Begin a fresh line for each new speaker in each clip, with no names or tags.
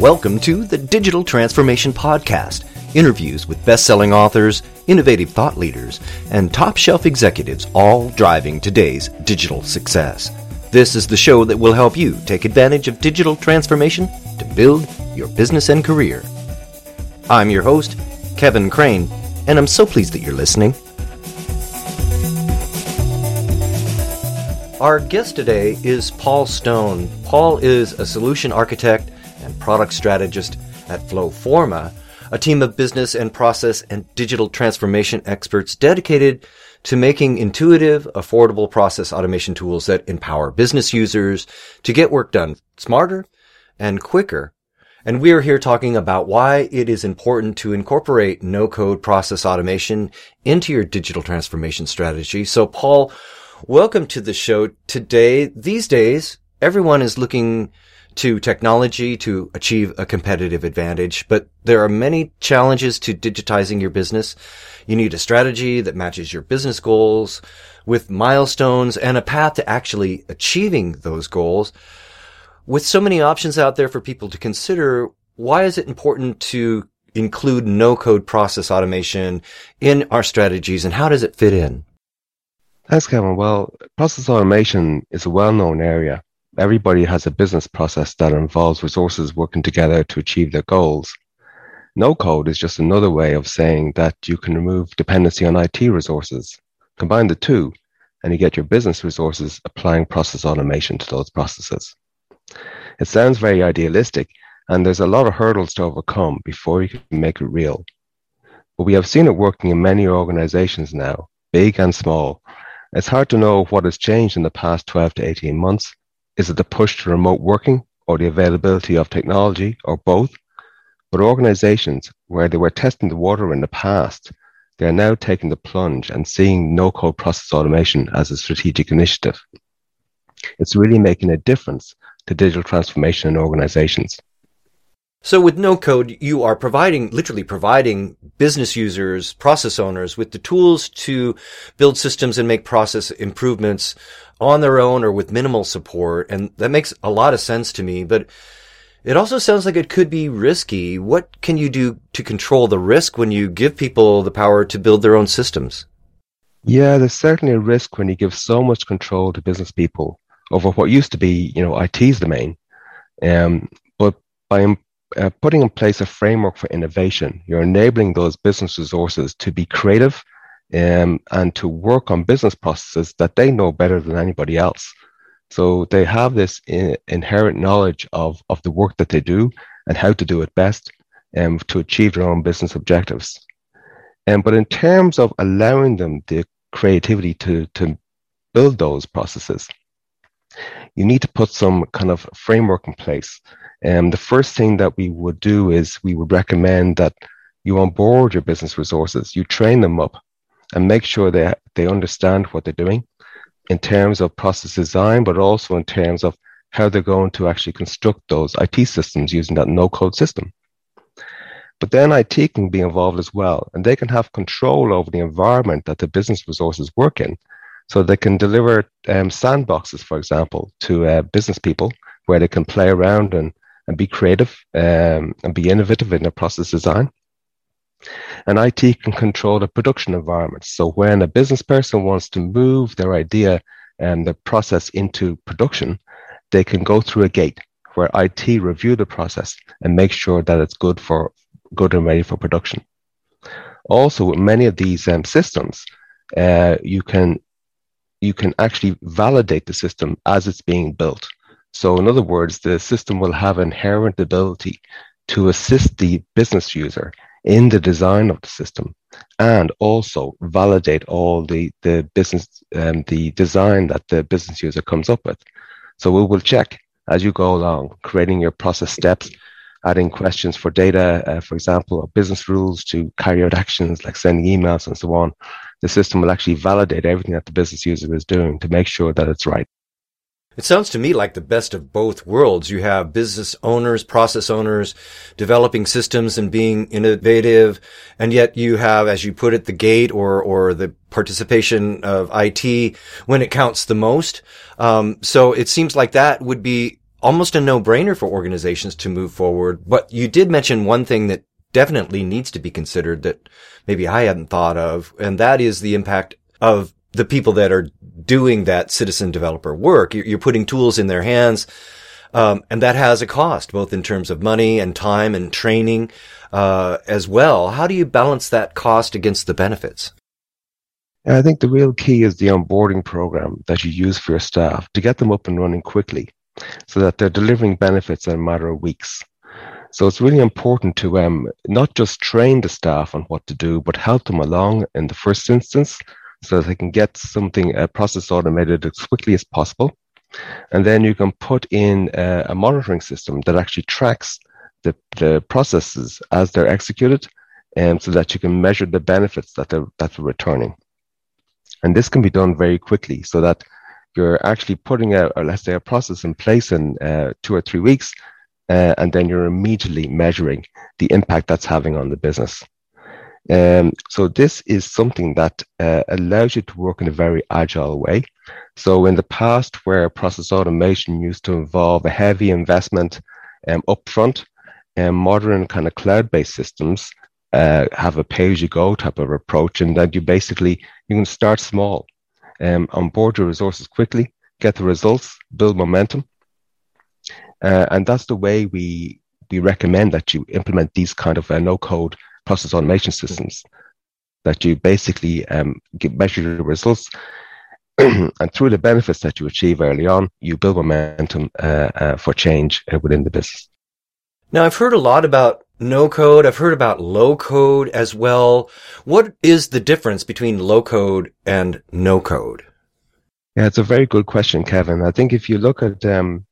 Welcome to the Digital Transformation Podcast. Interviews with best-selling authors, innovative thought leaders, and top-shelf executives all driving today's digital success. This is the show that will help you take advantage of digital transformation to build your business and career. I'm your host, Kevin Craine, and I'm so pleased that you're listening. Our guest today is Paul Stone. Paul is a solution architect and product strategist at Flowforma, a team of business and process and digital transformation experts dedicated to making intuitive, affordable process automation tools that empower business users to get work done smarter and quicker. And we are here talking about why it is important to incorporate no code process automation into your digital transformation strategy. So Paul, welcome to the show today. These days, everyone is looking to technology to achieve a competitive advantage, but there are many challenges to digitizing your business. You need a strategy that matches your business goals with milestones and a path to actually achieving those goals. With so many options out there for people to consider, why is it important to include no code process automation in our strategies and how does it fit in?
Thanks, Kevin. Well, process automation is a well-known area everybody has a business process that involves resources working together to achieve their goals. No code is just another way of saying that you can remove dependency on IT resources. Combine the two, and you get your business resources applying process automation to those processes. It sounds very idealistic, and there's a lot of hurdles to overcome before you can make it real. But we have seen it working in many organizations now, big and small. It's hard to know what has changed in the past 12 to 18 months, is it the push to remote working or the availability of technology or both? But organizations where they were testing the water in the past, they are now taking the plunge and seeing no code process automation as a strategic initiative. It's really making a difference to digital transformation in organizations.
So with no code, you are providing, literally providing business users, process owners with the tools to build systems and make process improvements on their own or with minimal support. And that makes a lot of sense to me, but it also sounds like it could be risky. What can you do to control the risk when you give people the power to build their own systems?
Yeah, there's certainly a risk when you give so much control to business people over what used to be, you know, IT's domain. Um, but by uh, putting in place a framework for innovation, you're enabling those business resources to be creative um, and to work on business processes that they know better than anybody else. So they have this in, inherent knowledge of, of the work that they do and how to do it best um, to achieve their own business objectives. Um, but in terms of allowing them the creativity to, to build those processes, you need to put some kind of framework in place um, the first thing that we would do is we would recommend that you onboard your business resources, you train them up and make sure they, they understand what they're doing in terms of process design, but also in terms of how they're going to actually construct those IT systems using that no code system. But then IT can be involved as well, and they can have control over the environment that the business resources work in. So they can deliver um, sandboxes, for example, to uh, business people where they can play around and and be creative um, and be innovative in their process design. And IT can control the production environment. So when a business person wants to move their idea and the process into production, they can go through a gate where IT review the process and make sure that it's good for good and ready for production. Also, with many of these um, systems, uh, you can you can actually validate the system as it's being built. So in other words, the system will have inherent ability to assist the business user in the design of the system and also validate all the, the business, um, the design that the business user comes up with. So we will check as you go along, creating your process steps, adding questions for data, uh, for example, or business rules to carry out actions like sending emails and so on. The system will actually validate everything that the business user is doing to make sure that it's right.
It sounds to me like the best of both worlds. You have business owners, process owners, developing systems and being innovative. And yet you have, as you put it, the gate or, or the participation of IT when it counts the most. Um, so it seems like that would be almost a no-brainer for organizations to move forward. But you did mention one thing that definitely needs to be considered that maybe I hadn't thought of, and that is the impact of the people that are doing that citizen developer work. You're, putting tools in their hands. Um, and that has a cost, both in terms of money and time and training uh, as well. How do you balance that cost against the benefits?
I think the real key is the onboarding program that you use for your staff to get them up and running quickly so that they're delivering benefits in a matter of weeks. So it's really important to um, not just train the staff on what to do, but help them along in the first instance so that they can get something, a process automated as quickly as possible. And then you can put in a, a monitoring system that actually tracks the, the processes as they're executed um, so that you can measure the benefits that they're, that they're returning. And this can be done very quickly so that you're actually putting a, let's say, a process in place in uh, two or three weeks, uh, and then you're immediately measuring the impact that's having on the business. Um, so this is something that uh, allows you to work in a very agile way. So in the past, where process automation used to involve a heavy investment um, upfront, um, modern kind of cloud-based systems uh, have a pay-as-you-go type of approach, and that you basically you can start small, um, onboard your resources quickly, get the results, build momentum, uh, and that's the way we we recommend that you implement these kind of uh, no-code process automation systems. That you basically um, get, measure the results, and through the benefits that you achieve early on, you build momentum uh, uh, for change uh, within the business.
Now, I've heard a lot about no code. I've heard about low code as well. What is the difference between low code and no code?
Yeah, it's a very good question, Kevin. I think if you look at um,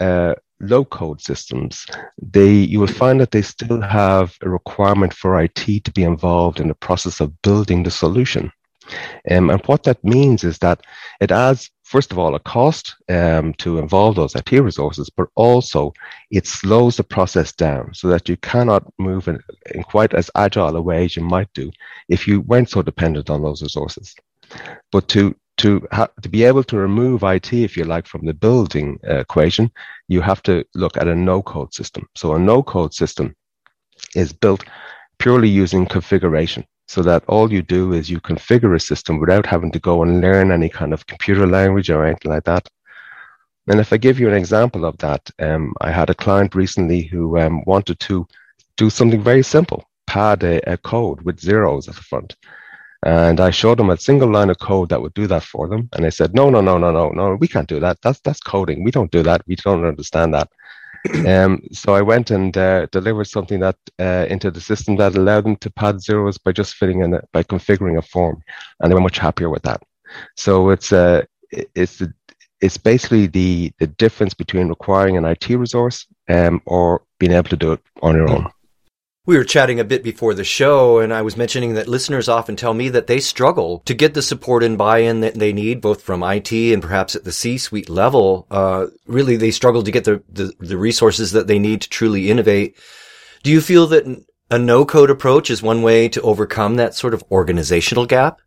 uh, low code systems, they you will find that they still have a requirement for IT to be involved in the process of building the solution. Um, and what that means is that it adds, first of all, a cost um, to involve those IT resources, but also it slows the process down so that you cannot move in, in quite as agile a way as you might do if you weren't so dependent on those resources. But to to ha- to be able to remove IT, if you like, from the building uh, equation, you have to look at a no-code system. So a no-code system is built purely using configuration so that all you do is you configure a system without having to go and learn any kind of computer language or anything like that. And if I give you an example of that, um, I had a client recently who um, wanted to do something very simple, pad a, a, code with zeros at the front. And I showed them a single line of code that would do that for them. And they said, no, no, no, no, no, no, we can't do that. That's, that's coding. We don't do that. We don't understand that um, so I went and uh, delivered something that uh, into the system that allowed them to pad zeros by just filling in it, by configuring a form, and they were much happier with that. So it's uh, it's the, it's basically the the difference between requiring an IT resource um, or being able to do it on your own.
We were chatting a bit before the show, and I was mentioning that listeners often tell me that they struggle to get the support and buy-in that they need, both from IT and perhaps at the C-suite level. Uh, really, they struggle to get the, the, the resources that they need to truly innovate. Do you feel that a no-code approach is one way to overcome that sort of organizational gap?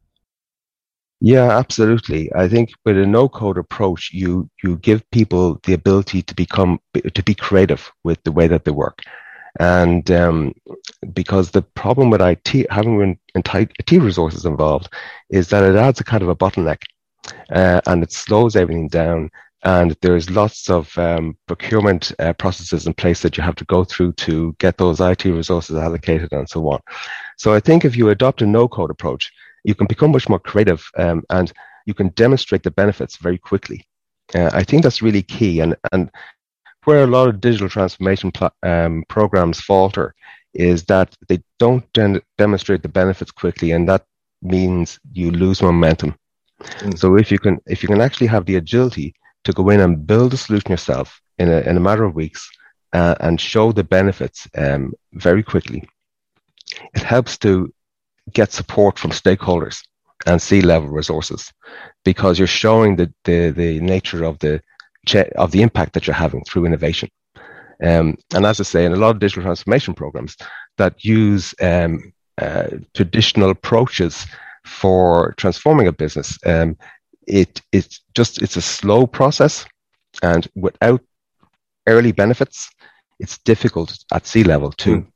Yeah, absolutely. I think with a no-code approach, you you give people the ability to become to be creative with the way that they work. And um, because the problem with IT, having IT resources involved, is that it adds a kind of a bottleneck uh, and it slows everything down. And there's lots of um, procurement uh, processes in place that you have to go through to get those IT resources allocated and so on. So I think if you adopt a no code approach, you can become much more creative um, and you can demonstrate the benefits very quickly. Uh, I think that's really key. And, and where a lot of digital transformation pl- um, programs falter is that they don't de- demonstrate the benefits quickly, and that means you lose momentum. Mm. So if you can if you can actually have the agility to go in and build a solution yourself in a in a matter of weeks uh, and show the benefits um, very quickly, it helps to get support from stakeholders and C level resources because you're showing the, the the nature of the of the impact that you're having through innovation. Um, and as I say, in a lot of digital transformation programs that use um, uh, traditional approaches for transforming a business, um, it it's just it's a slow process, and without early benefits, it's difficult at C level to mm.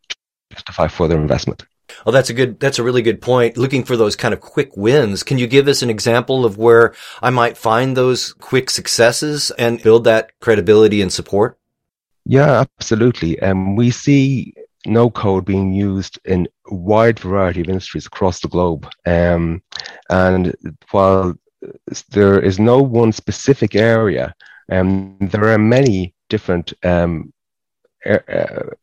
justify further investment.
Oh, that's a good, that's a really good point. Looking for those kind of quick wins. Can you give us an example of where I might find those quick successes and build that credibility and support?
Yeah, absolutely. Um, we see no code being used in a wide variety of industries across the globe. Um, and while there is no one specific area, um, there are many different um,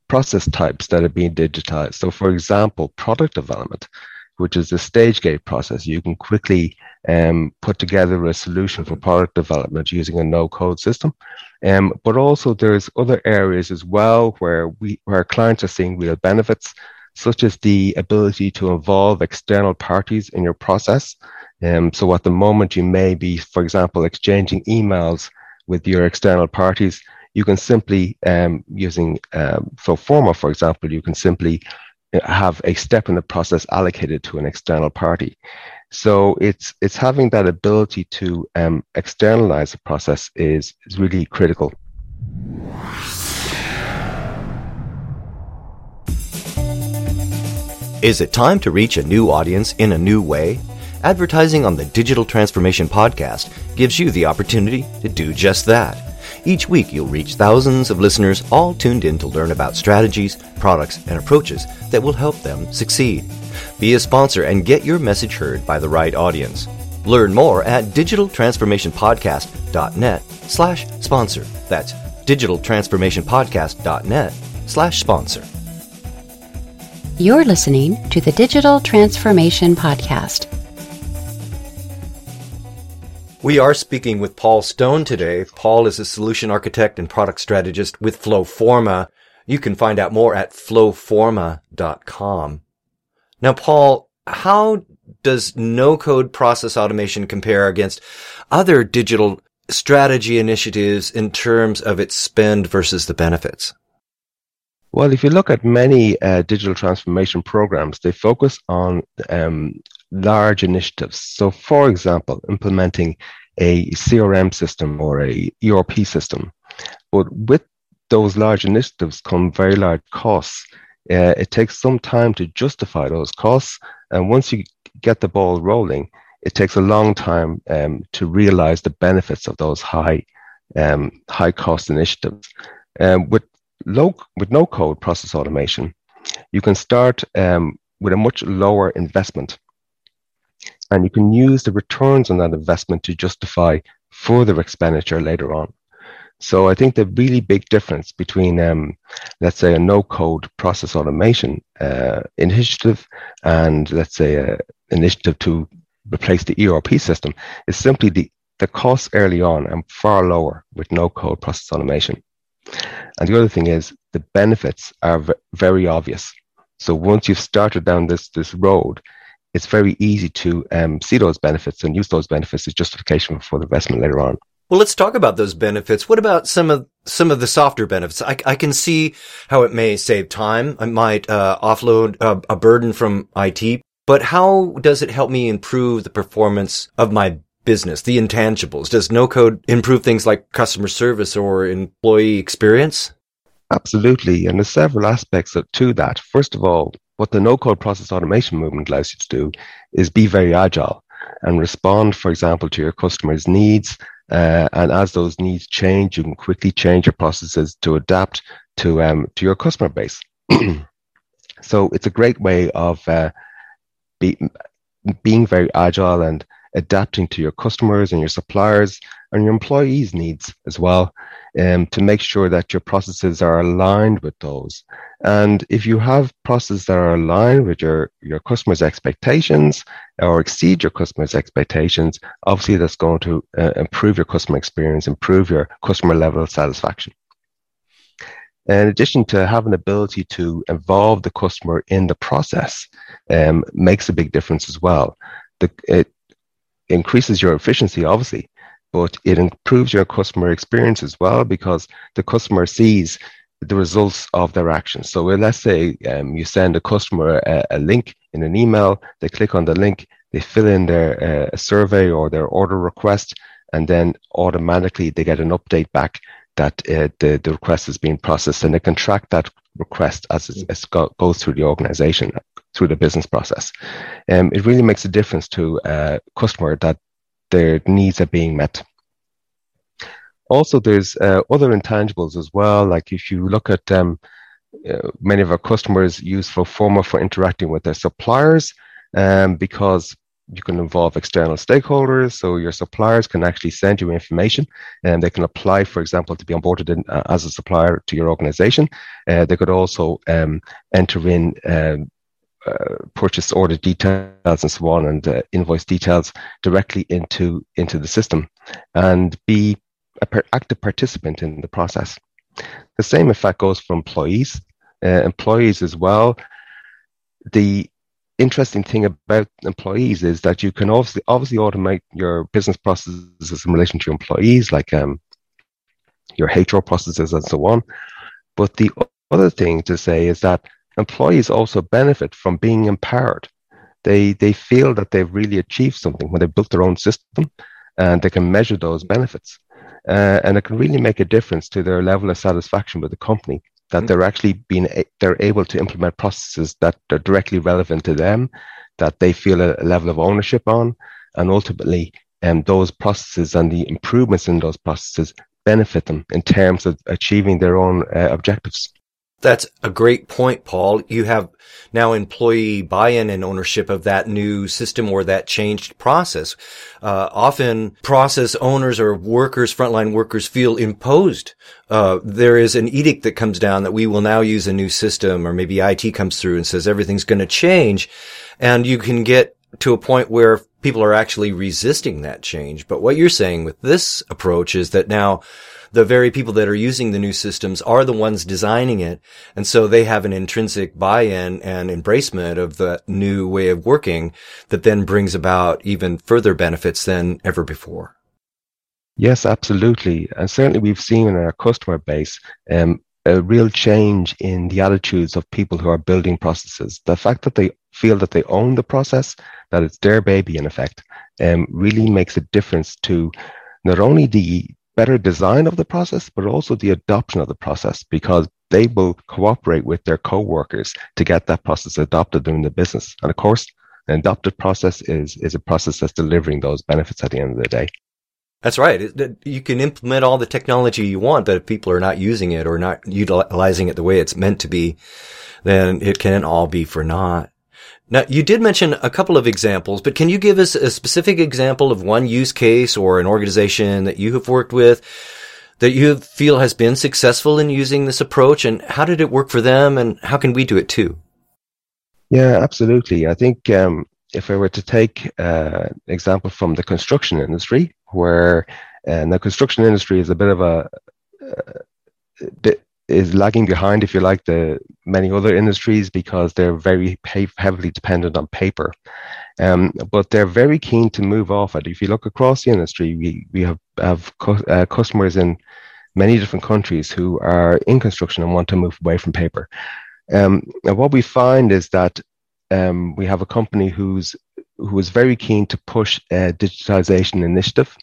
process types that are being digitized. So, for example, product development, which is the stage gate process, you can quickly um, put together a solution for product development using a no code system. Um, but also, there's other areas as well where we where clients are seeing real benefits, such as the ability to involve external parties in your process. Um, so, at the moment, you may be, for example, exchanging emails with your external parties you can simply, um, using um, Flowforma, for example, you can simply uh, have a step in the process allocated to an external party. So it's it's having that ability to um, externalize the process is, is really critical.
Is it time to reach a new audience in a new way? Advertising on the Digital Transformation Podcast gives you the opportunity to do just that. Each week, you'll reach thousands of listeners all tuned in to learn about strategies, products, and approaches that will help them succeed. Be a sponsor and get your message heard by the right audience. Learn more at digitaltransformationpodcast.net slash sponsor. That's digitaltransformationpodcast.net slash sponsor.
You're listening to the Digital Transformation Podcast.
We are speaking with Paul Stone today. Paul is a solution architect and product strategist with Flowforma. You can find out more at flowforma.com. Now, Paul, how does no code process automation compare against other digital strategy initiatives in terms of its spend versus the benefits?
Well, if you look at many uh, digital transformation programs, they focus on um, large initiatives. So, for example, implementing a CRM system or a ERP system. But with those large initiatives come very large costs. Uh, it takes some time to justify those costs. And once you get the ball rolling, it takes a long time um, to realize the benefits of those high, um, high cost initiatives. Um, with low, with no code process automation, you can start um, with a much lower investment and you can use the returns on that investment to justify further expenditure later on. So I think the really big difference between, um, let's say, a no-code process automation uh, initiative and let's say an initiative to replace the ERP system is simply the the costs early on are far lower with no-code process automation. And the other thing is the benefits are v- very obvious. So once you've started down this this road, it's very easy to um, see those benefits and use those benefits as justification for the investment later on.
Well, let's talk about those benefits. What about some of some of the softer benefits? I, I can see how it may save time. I might uh, offload a, a burden from IT, but how does it help me improve the performance of my business, the intangibles? Does no code improve things like customer service or employee experience?
Absolutely. And there's several aspects to that. First of all, what the no-code process automation movement allows you to do is be very agile and respond, for example, to your customers' needs. Uh, and as those needs change, you can quickly change your processes to adapt to um, to your customer base. so it's a great way of uh, be, being very agile and adapting to your customers and your suppliers and your employees' needs as well um, to make sure that your processes are aligned with those. And if you have processes that are aligned with your, your customers' expectations or exceed your customers' expectations, obviously that's going to uh, improve your customer experience, improve your customer level satisfaction. In addition to having the ability to involve the customer in the process, um, makes a big difference as well. The, it increases your efficiency, obviously, but it improves your customer experience as well because the customer sees the results of their actions. So let's say um, you send a customer a, a, link in an email, they click on the link, they fill in their uh, survey or their order request, and then automatically they get an update back that uh, the, the request is being processed and they can track that request as it, as go, goes through the organization, through the business process. Um, it really makes a difference to a customer that their needs are being met. Also, there's uh, other intangibles as well. Like if you look at um, uh, many of our customers use Flowforma for interacting with their suppliers um, because you can involve external stakeholders. So your suppliers can actually send you information and they can apply, for example, to be onboarded in, uh, as a supplier to your organization. Uh, they could also um, enter in um, purchase order details and so on and uh, invoice details directly into, into the system and be per- active participant in the process. The same effect goes for employees. Uh, employees as well. The interesting thing about employees is that you can obviously obviously automate your business processes in relation to employees, like um, your HR processes and so on. But the other thing to say is that employees also benefit from being empowered. They they feel that they've really achieved something when they've built their own system, and they can measure those benefits, uh, and it can really make a difference to their level of satisfaction with the company that they're actually being they're able to implement processes that are directly relevant to them, that they feel a, a level of ownership on, and ultimately, um, those processes and the improvements in those processes benefit them in terms of achieving their own uh, objectives.
That's a great point, Paul. You have now employee buy-in and ownership of that new system or that changed process. Uh, often process owners or workers, frontline workers feel imposed. Uh, there is an edict that comes down that we will now use a new system or maybe IT comes through and says everything's going to change. And you can get to a point where people are actually resisting that change. But what you're saying with this approach is that now the very people that are using the new systems are the ones designing it. And so they have an intrinsic buy-in and embracement of the new way of working that then brings about even further benefits than ever before.
Yes, absolutely. And certainly we've seen in our customer base um, a real change in the attitudes of people who are building processes. The fact that they feel that they own the process, that it's their baby in effect, um, really makes a difference to not only the better design of the process, but also the adoption of the process because they will cooperate with their co-workers to get that process adopted in the business. And of course, an adopted process is, is a process that's delivering those benefits at the end of the day.
That's right. You can implement all the technology you want, but if people are not using it or not utilizing it the way it's meant to be, then it can all be for naught. Now, you did mention a couple of examples, but can you give us a specific example of one use case or an organization that you have worked with that you feel has been successful in using this approach and how did it work for them and how can we do it too?
Yeah, absolutely. I think um, if I were to take uh, an example from the construction industry, where uh, the construction industry is a bit of a, uh, bit, is lagging behind, if you like, the many other industries because they're very heavily dependent on paper. Um, but they're very keen to move off it. If you look across the industry, we, we have, have uh, customers in many different countries who are in construction and want to move away from paper. Um, and what we find is that um, we have a company who's who is very keen to push a digitization initiative,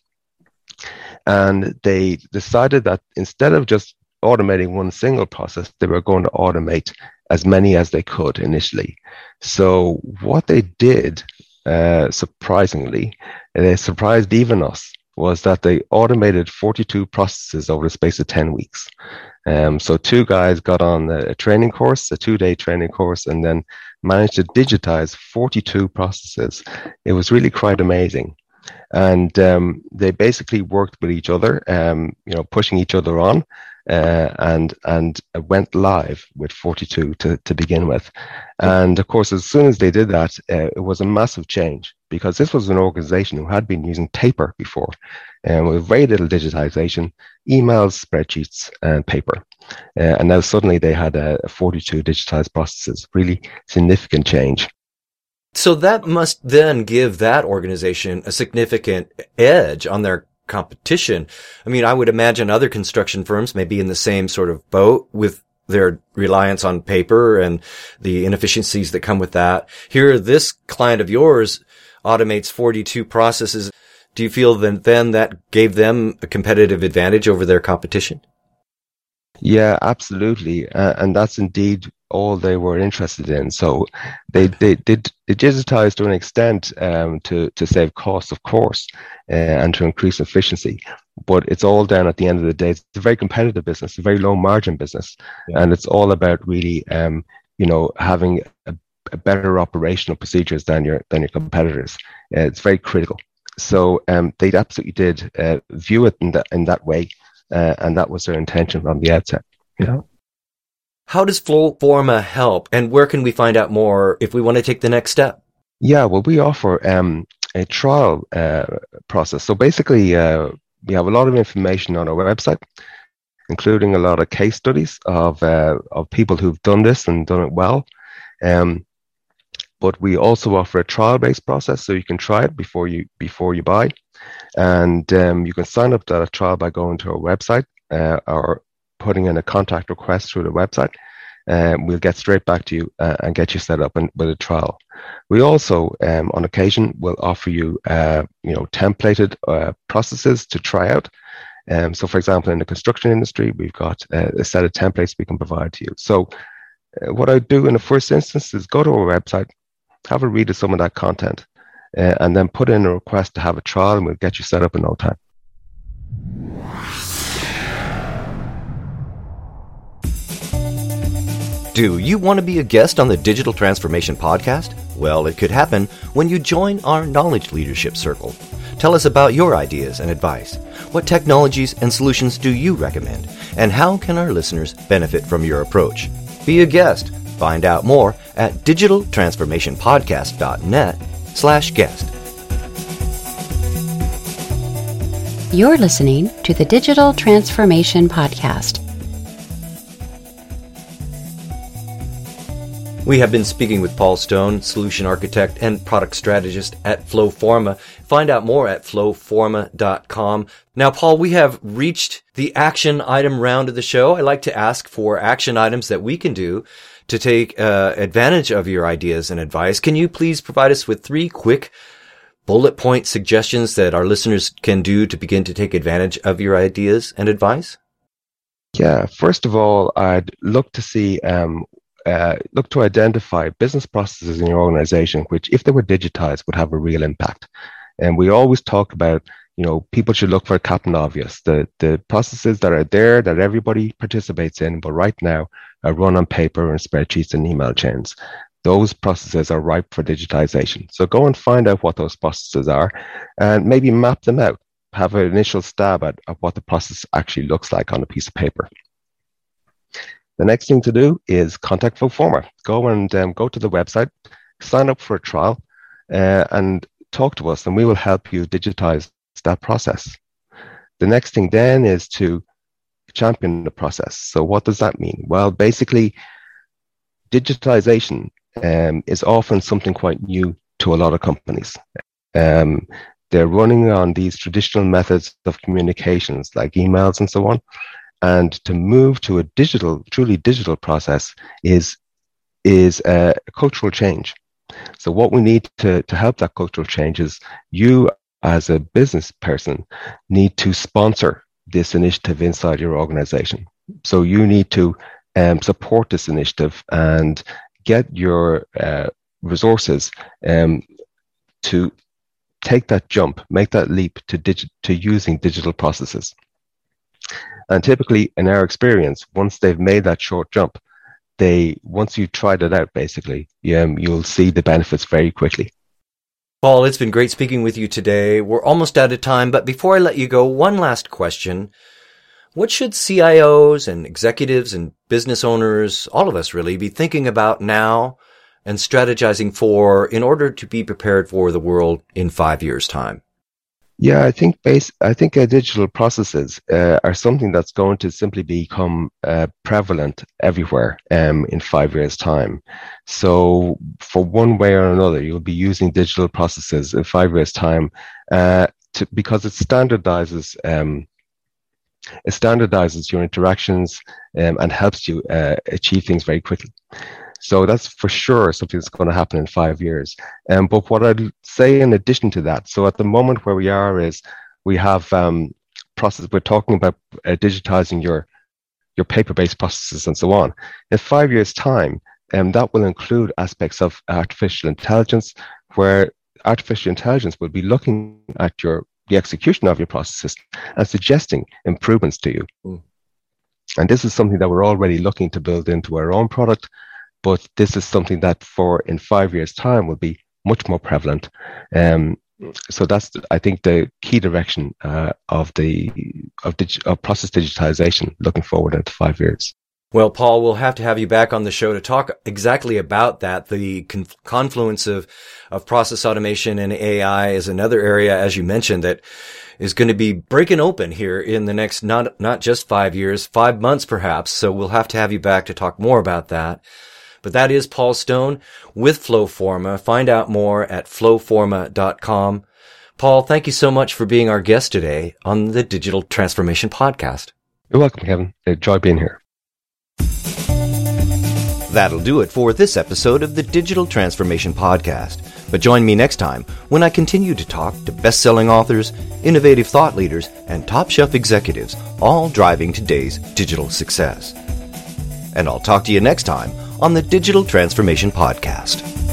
and they decided that instead of just automating one single process, they were going to automate as many as they could initially. So what they did, uh, surprisingly, they surprised even us, was that they automated 42 processes over the space of 10 weeks. Um, so two guys got on a training course, a two-day training course, and then managed to digitize 42 processes. It was really quite amazing and um, they basically worked with each other, um, you know, pushing each other on, uh, and and went live with 42 to, to begin with. And of course, as soon as they did that, uh, it was a massive change because this was an organization who had been using paper before, and with very little digitization, emails, spreadsheets, and paper. Uh, and now suddenly they had a 42 digitized processes, really significant change.
So that must then give that organization a significant edge on their competition. I mean, I would imagine other construction firms may be in the same sort of boat with their reliance on paper and the inefficiencies that come with that. Here, this client of yours automates 42 processes. Do you feel then that gave them a competitive advantage over their competition?
Yeah, absolutely, uh, and that's indeed all they were interested in. So they they did digitized to an extent um, to to save costs, of course, uh, and to increase efficiency. But it's all down at the end of the day. It's a very competitive business, a very low margin business, yeah. and it's all about really, um, you know, having a, a, better operational procedures than your than your competitors. Uh, it's very critical. So um, they absolutely did uh, view it in that in that way, uh, and that was their intention from the outset.
Yeah. How does Flowforma help, and where can we find out more if we want to take the next step?
Yeah, well, we offer um, a trial uh, process. So basically, uh, we have a lot of information on our website, including a lot of case studies of uh, of people who've done this and done it well. Um, but we also offer a trial based process, so you can try it before you before you buy, and um, you can sign up to that trial by going to our website uh, or putting in a contact request through the website. Um, we'll get straight back to you uh, and get you set up in, with a trial. We also, um, on occasion, will offer you, uh, you know, templated uh, processes to try out. Um, so, for example, in the construction industry, we've got uh, a set of templates we can provide to you. So, uh, what I do in the first instance is go to our website, have a read of some of that content, uh, and then put in a request to have a trial, and we'll get you set up in no time.
Do you want to be a guest on the Digital Transformation Podcast? Well, it could happen when you join our Knowledge Leadership Circle. Tell us about your ideas and advice. What technologies and solutions do you recommend? And how can our listeners benefit from your approach? Be a guest. Find out more at digitaltransformationpodcast.net slash guest.
You're listening to the Digital Transformation Podcast
We have been speaking with Paul Stone, solution architect and product strategist at Flowforma. Find out more at flowforma.com. Now, Paul, we have reached the action item round of the show. I like to ask for action items that we can do to take uh, advantage of your ideas and advice. Can you please provide us with three quick bullet point suggestions that our listeners can do to begin to take advantage of your ideas and advice?
Yeah, first of all, I'd look to see um, uh, look to identify business processes in your organization, which, if they were digitized, would have a real impact. And we always talk about, you know, people should look for Captain Obvious, the, the processes that are there that everybody participates in, but right now are run on paper and spreadsheets and email chains. Those processes are ripe for digitization. So go and find out what those processes are and maybe map them out. Have an initial stab at, at what the process actually looks like on a piece of paper. The next thing to do is contact Flowforma. Go and um, go to the website, sign up for a trial, uh, and talk to us, and we will help you digitize that process. The next thing then is to champion the process. So, what does that mean? Well, basically, digitization um, is often something quite new to a lot of companies. Um, they're running on these traditional methods of communications like emails and so on. And to move to a digital, truly digital process is, is a cultural change. So what we need to, to help that cultural change is you as a business person need to sponsor this initiative inside your organization. So you need to um, support this initiative and get your uh, resources um, to take that jump, make that leap to digi- to using digital processes. And typically, in our experience, once they've made that short jump, they once you've tried it out, basically, um, you'll see the benefits very quickly.
Paul, it's been great speaking with you today. We're almost out of time, but before I let you go, one last question. What should CIOs and executives and business owners, all of us really, be thinking about now and strategizing for in order to be prepared for the world in five years' time?
Yeah, I think base. I think uh, digital processes uh, are something that's going to simply become uh, prevalent everywhere um, in five years' time. So, for one way or another, you'll be using digital processes in five years' time uh, to, because it standardizes. Um, it standardizes your interactions um, and helps you uh, achieve things very quickly. So that's for sure something that's going to happen in five years. Um, but what I'd say in addition to that, so at the moment where we are is we have um, process. We're talking about uh, digitizing your your paper-based processes and so on. In five years' time, um, that will include aspects of artificial intelligence, where artificial intelligence will be looking at your the execution of your processes and suggesting improvements to you. Mm. And this is something that we're already looking to build into our own product, but this is something that for in five years' time will be much more prevalent. Um, so that's I think the key direction uh, of the of, of process digitization looking forward into five years.
Well, Paul, we'll have to have you back on the show to talk exactly about that. The con- confluence of, of process automation and AI is another area, as you mentioned, that is going to be breaking open here in the next, not, not just five years, five months perhaps. So we'll have to have you back to talk more about that. But that is Paul Stone with Flowforma. Find out more at flowforma.com. Paul, thank you so much for being our guest today on the Digital Transformation Podcast.
You're welcome, Kevin. Enjoy being here.
That'll do it for this episode of the Digital Transformation Podcast. But join me next time when I continue to talk to best selling authors, innovative thought leaders, and top shelf executives, all driving today's digital success. And I'll talk to you next time on the Digital Transformation Podcast.